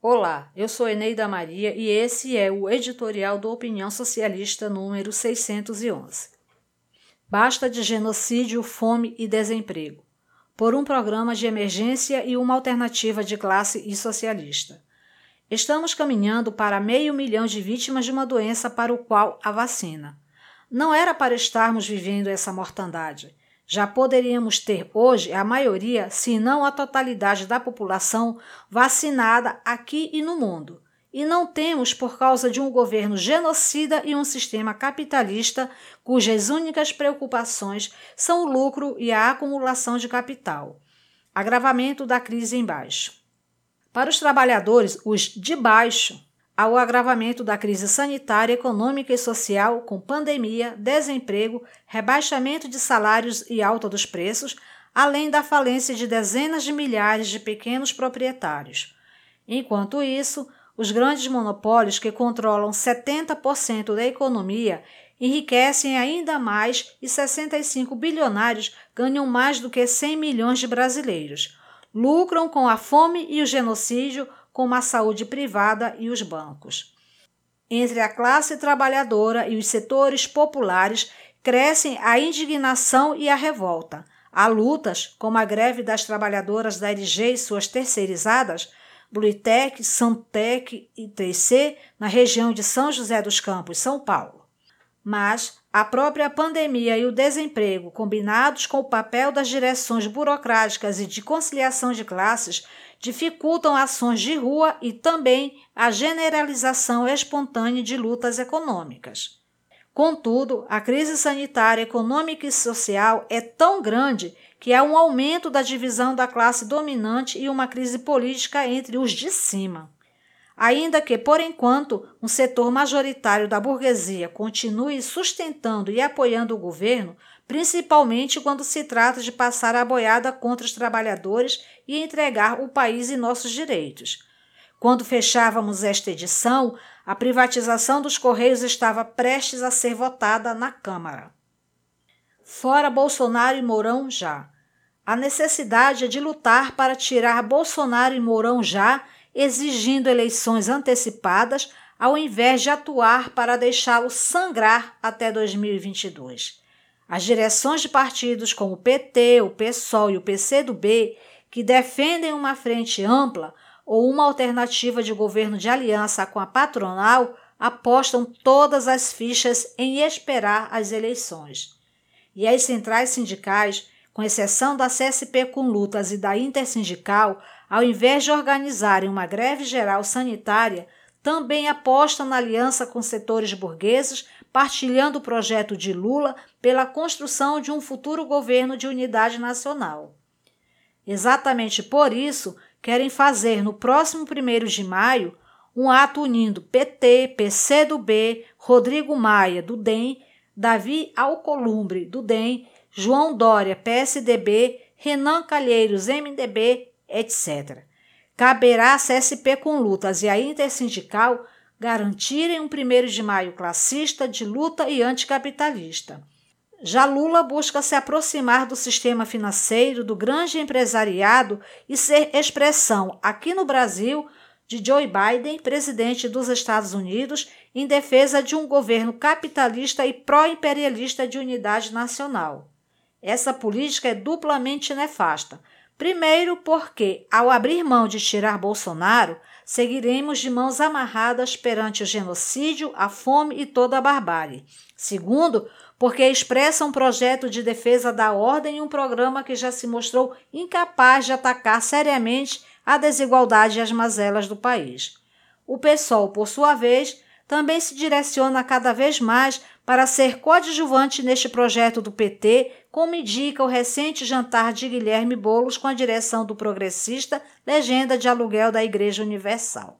Olá, eu sou Eneida Maria e esse é o editorial do Opinião Socialista número 611. Basta de genocídio, fome e desemprego. Por um programa de emergência e uma alternativa de classe e socialista. Estamos caminhando para meio milhão de vítimas de uma doença para o qual a vacina. Não era para estarmos vivendo essa mortandade. Já poderíamos ter hoje a maioria, se não a totalidade da população vacinada aqui e no mundo. E não temos por causa de um governo genocida e um sistema capitalista cujas únicas preocupações são o lucro e a acumulação de capital. Agravamento da crise embaixo. Para os trabalhadores, os de baixo, ao agravamento da crise sanitária, econômica e social, com pandemia, desemprego, rebaixamento de salários e alta dos preços, além da falência de dezenas de milhares de pequenos proprietários. Enquanto isso, os grandes monopólios que controlam 70% da economia enriquecem ainda mais e 65 bilionários ganham mais do que 100 milhões de brasileiros. Lucram com a fome e o genocídio como a saúde privada e os bancos. Entre a classe trabalhadora e os setores populares crescem a indignação e a revolta. Há lutas, como a greve das trabalhadoras da LG e suas terceirizadas, Bluitec, Santec e 3C, na região de São José dos Campos, São Paulo. Mas a própria pandemia e o desemprego, combinados com o papel das direções burocráticas e de conciliação de classes, dificultam ações de rua e também a generalização espontânea de lutas econômicas. Contudo, a crise sanitária, econômica e social é tão grande que há um aumento da divisão da classe dominante e uma crise política entre os de cima. Ainda que, por enquanto, um setor majoritário da burguesia continue sustentando e apoiando o governo, principalmente quando se trata de passar a boiada contra os trabalhadores e entregar o país e nossos direitos. Quando fechávamos esta edição, a privatização dos Correios estava prestes a ser votada na Câmara. Fora Bolsonaro e Mourão já. A necessidade é de lutar para tirar Bolsonaro e Mourão já, exigindo eleições antecipadas, ao invés de atuar para deixá-lo sangrar até 2022. As direções de partidos como o PT, o PSOL e o PCdoB, que defendem uma frente ampla ou uma alternativa de governo de aliança com a patronal, apostam todas as fichas em esperar as eleições. E as centrais sindicais, com exceção da CSP com lutas e da Intersindical, ao invés de organizarem uma greve geral sanitária, também apostam na aliança com setores burgueses partilhando o projeto de Lula pela construção de um futuro governo de unidade nacional. Exatamente por isso, querem fazer no próximo 1 de maio um ato unindo PT, PCdoB, Rodrigo Maia, do DEM, Davi Alcolumbre, do DEM, João Dória, PSDB, Renan Calheiros, MDB, etc. Caberá a CSP com lutas e a Intersindical garantirem um 1 de maio classista de luta e anticapitalista. Já Lula busca se aproximar do sistema financeiro, do grande empresariado e ser expressão, aqui no Brasil, de Joe Biden, presidente dos Estados Unidos, em defesa de um governo capitalista e pró-imperialista de unidade nacional. Essa política é duplamente nefasta. Primeiro, porque, ao abrir mão de tirar Bolsonaro, seguiremos de mãos amarradas perante o genocídio, a fome e toda a barbárie. Segundo, porque expressa um projeto de defesa da ordem e um programa que já se mostrou incapaz de atacar seriamente a desigualdade e as mazelas do país. O PSOL, por sua vez, também se direciona cada vez mais para ser coadjuvante neste projeto do PT, como indica o recente jantar de Guilherme Bolos com a direção do progressista Legenda de Aluguel da Igreja Universal.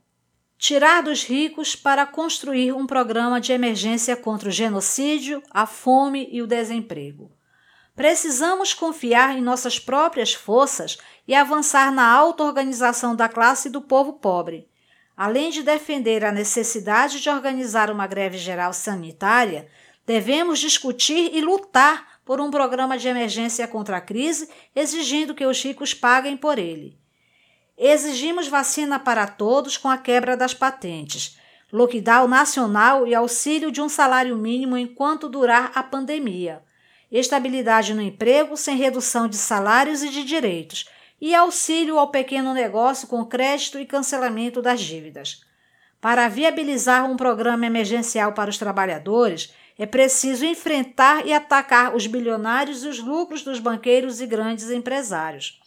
Tirar dos ricos para construir um programa de emergência contra o genocídio, a fome e o desemprego. Precisamos confiar em nossas próprias forças e avançar na auto-organização da classe e do povo pobre Além de defender a necessidade de organizar uma greve geral sanitária, devemos discutir e lutar por um programa de emergência contra a crise, exigindo que os ricos paguem por ele. Exigimos vacina para todos com a quebra das patentes, lockdown nacional e auxílio de um salário mínimo enquanto durar a pandemia, estabilidade no emprego sem redução de salários e de direitos, e auxílio ao pequeno negócio com crédito e cancelamento das dívidas. Para viabilizar um programa emergencial para os trabalhadores, é preciso enfrentar e atacar os bilionários e os lucros dos banqueiros e grandes empresários.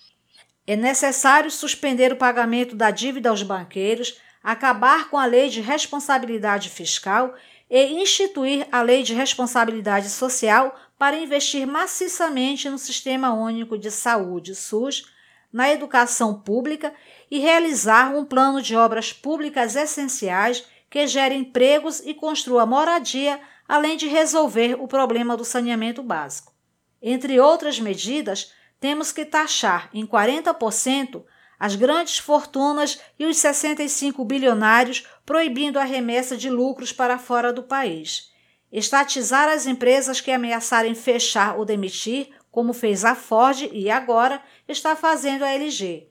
É necessário suspender o pagamento da dívida aos banqueiros, acabar com a lei de responsabilidade fiscal e instituir a lei de responsabilidade social para investir maciçamente no Sistema Único de Saúde, SUS, na educação pública e realizar um plano de obras públicas essenciais que gere empregos e construa moradia, além de resolver o problema do saneamento básico. Entre outras medidas, temos que taxar em 40% as grandes fortunas e os 65 bilionários, proibindo a remessa de lucros para fora do país. Estatizar as empresas que ameaçarem fechar ou demitir, como fez a Ford e agora está fazendo a LG.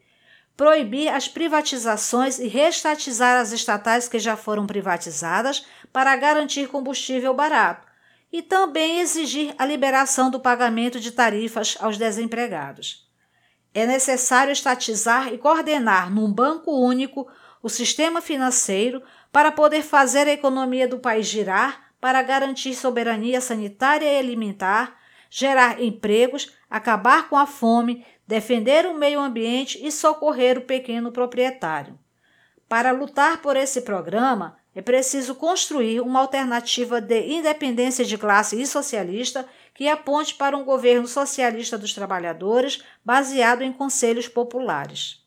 Proibir as privatizações e reestatizar as estatais que já foram privatizadas para garantir combustível barato, e também exigir a liberação do pagamento de tarifas aos desempregados. É necessário estatizar e coordenar num banco único o sistema financeiro para poder fazer a economia do país girar para garantir soberania sanitária e alimentar, gerar empregos, acabar com a fome, defender o meio ambiente e socorrer o pequeno proprietário. Para lutar por esse programa, é preciso construir uma alternativa de independência de classe e socialista que aponte para um governo socialista dos trabalhadores baseado em conselhos populares.